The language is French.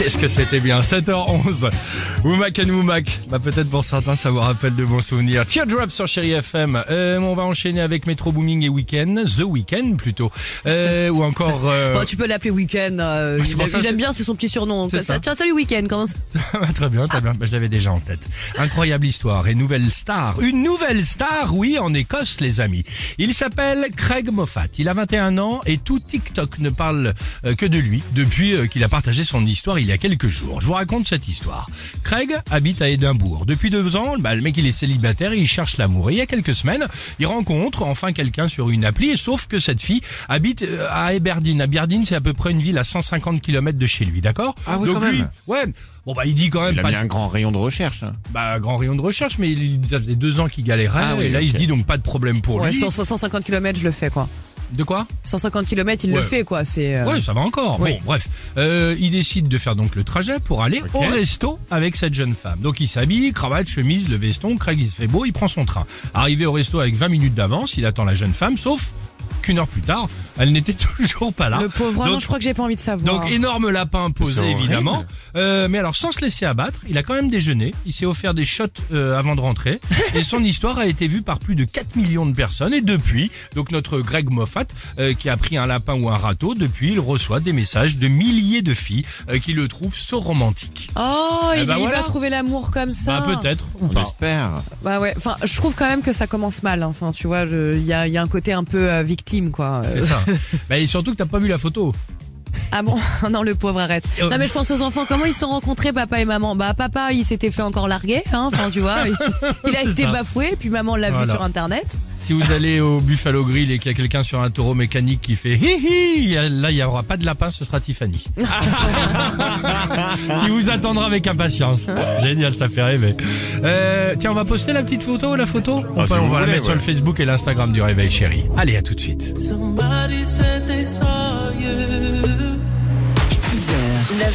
Qu'est-ce que c'était bien 7h11 Woumak and Woumak bah peut-être pour certains ça vous rappelle de bons souvenirs Teardrop sur Chéri FM Euh, On va enchaîner avec Metro Booming et Weekend The Weekend plutôt euh, Ou encore euh, Bon, tu peux l'appeler Week-end. euh, il il aime bien, c'est son petit surnom. Ça. Tiens, salut Week-end. Comment ça- Très bien, très bien. Bah, je l'avais déjà en tête. Incroyable histoire et nouvelle star. Une nouvelle star, oui, en Écosse, les amis. Il s'appelle Craig Moffat. Il a 21 ans et tout TikTok ne parle euh, que de lui depuis euh, qu'il a partagé son histoire il y a quelques jours. Je vous raconte cette histoire. Craig habite à Édimbourg. Depuis deux ans, bah, le mec il est célibataire et il cherche l'amour. Et il y a quelques semaines, il rencontre enfin quelqu'un sur une appli. Et sauf que cette fille habite euh, à Aberdeen. Aberdeen, c'est à peu près une ville à 150 km de chez lui, d'accord Ah oui, Donc quand lui, même. ouais. Bon bah il dit quand même Il a pas mis un grand rayon de recherche. hein. bah, grand rayon de recherche, mais il, ça faisait deux ans qu'il galérait, Ah oui, et là il ok. dit donc pas de problème pour Ouais, lui. 100 150 km, je le fais, quoi. De quoi 150 km, il Ouais. le fait, quoi. C'est. euh, Ouais, ça va encore. Oui. Bon, bref, euh, il décide de faire donc le trajet pour aller au resto avec cette jeune femme. Donc il s'habille, cravate, chemise, le veston, Craig il se fait beau, il prend son train. Arrivé au resto avec 20 minutes d'avance, il attend la jeune femme, sauf qu'une heure plus tard, elle n'était toujours pas là. Le pauvre, Donc- je crois que j'ai pas envie de savoir. Donc énorme lapin posé évidemment, Euh, mais alors sans se laisser abattre, il a quand même déjeuné, il s'est offert des shots euh, avant de rentrer et son histoire a été vue par plus de 4 millions de personnes et depuis, donc notre Greg Moffat euh, qui a pris un lapin ou un râteau, depuis il reçoit des messages de milliers de filles euh, qui le trouvent so romantique. Oh, Eh il, ben il voilà. va trouver l'amour comme ça. Bah peut-être ou On pas. espère. Bah ouais. Enfin, je trouve quand même que ça commence mal. hein. Enfin, tu vois, il y a, y a un côté un peu euh, victime, quoi. C'est ça. bah, et surtout que t'as pas vu la photo. Ah bon Non, le pauvre, arrête. Non, mais je pense aux enfants. Comment ils se sont rencontrés, papa et maman? Bah, papa, il s'était fait encore larguer. Hein enfin, tu vois, il, il a été ça. bafoué, puis maman l'a Voilà. vu sur Internet. Si vous allez au Buffalo Grill et qu'il y a quelqu'un sur un taureau mécanique qui fait hi hi, là il y aura pas de lapin, ce sera Tiffany. qui vous attendra avec impatience. Génial, ça fait rêver. Euh, tiens, on va poster la petite photo, la photo? On, Ah, si on va la mettre sur le Facebook et l'Instagram du Réveil Chéri. Allez, à tout de suite.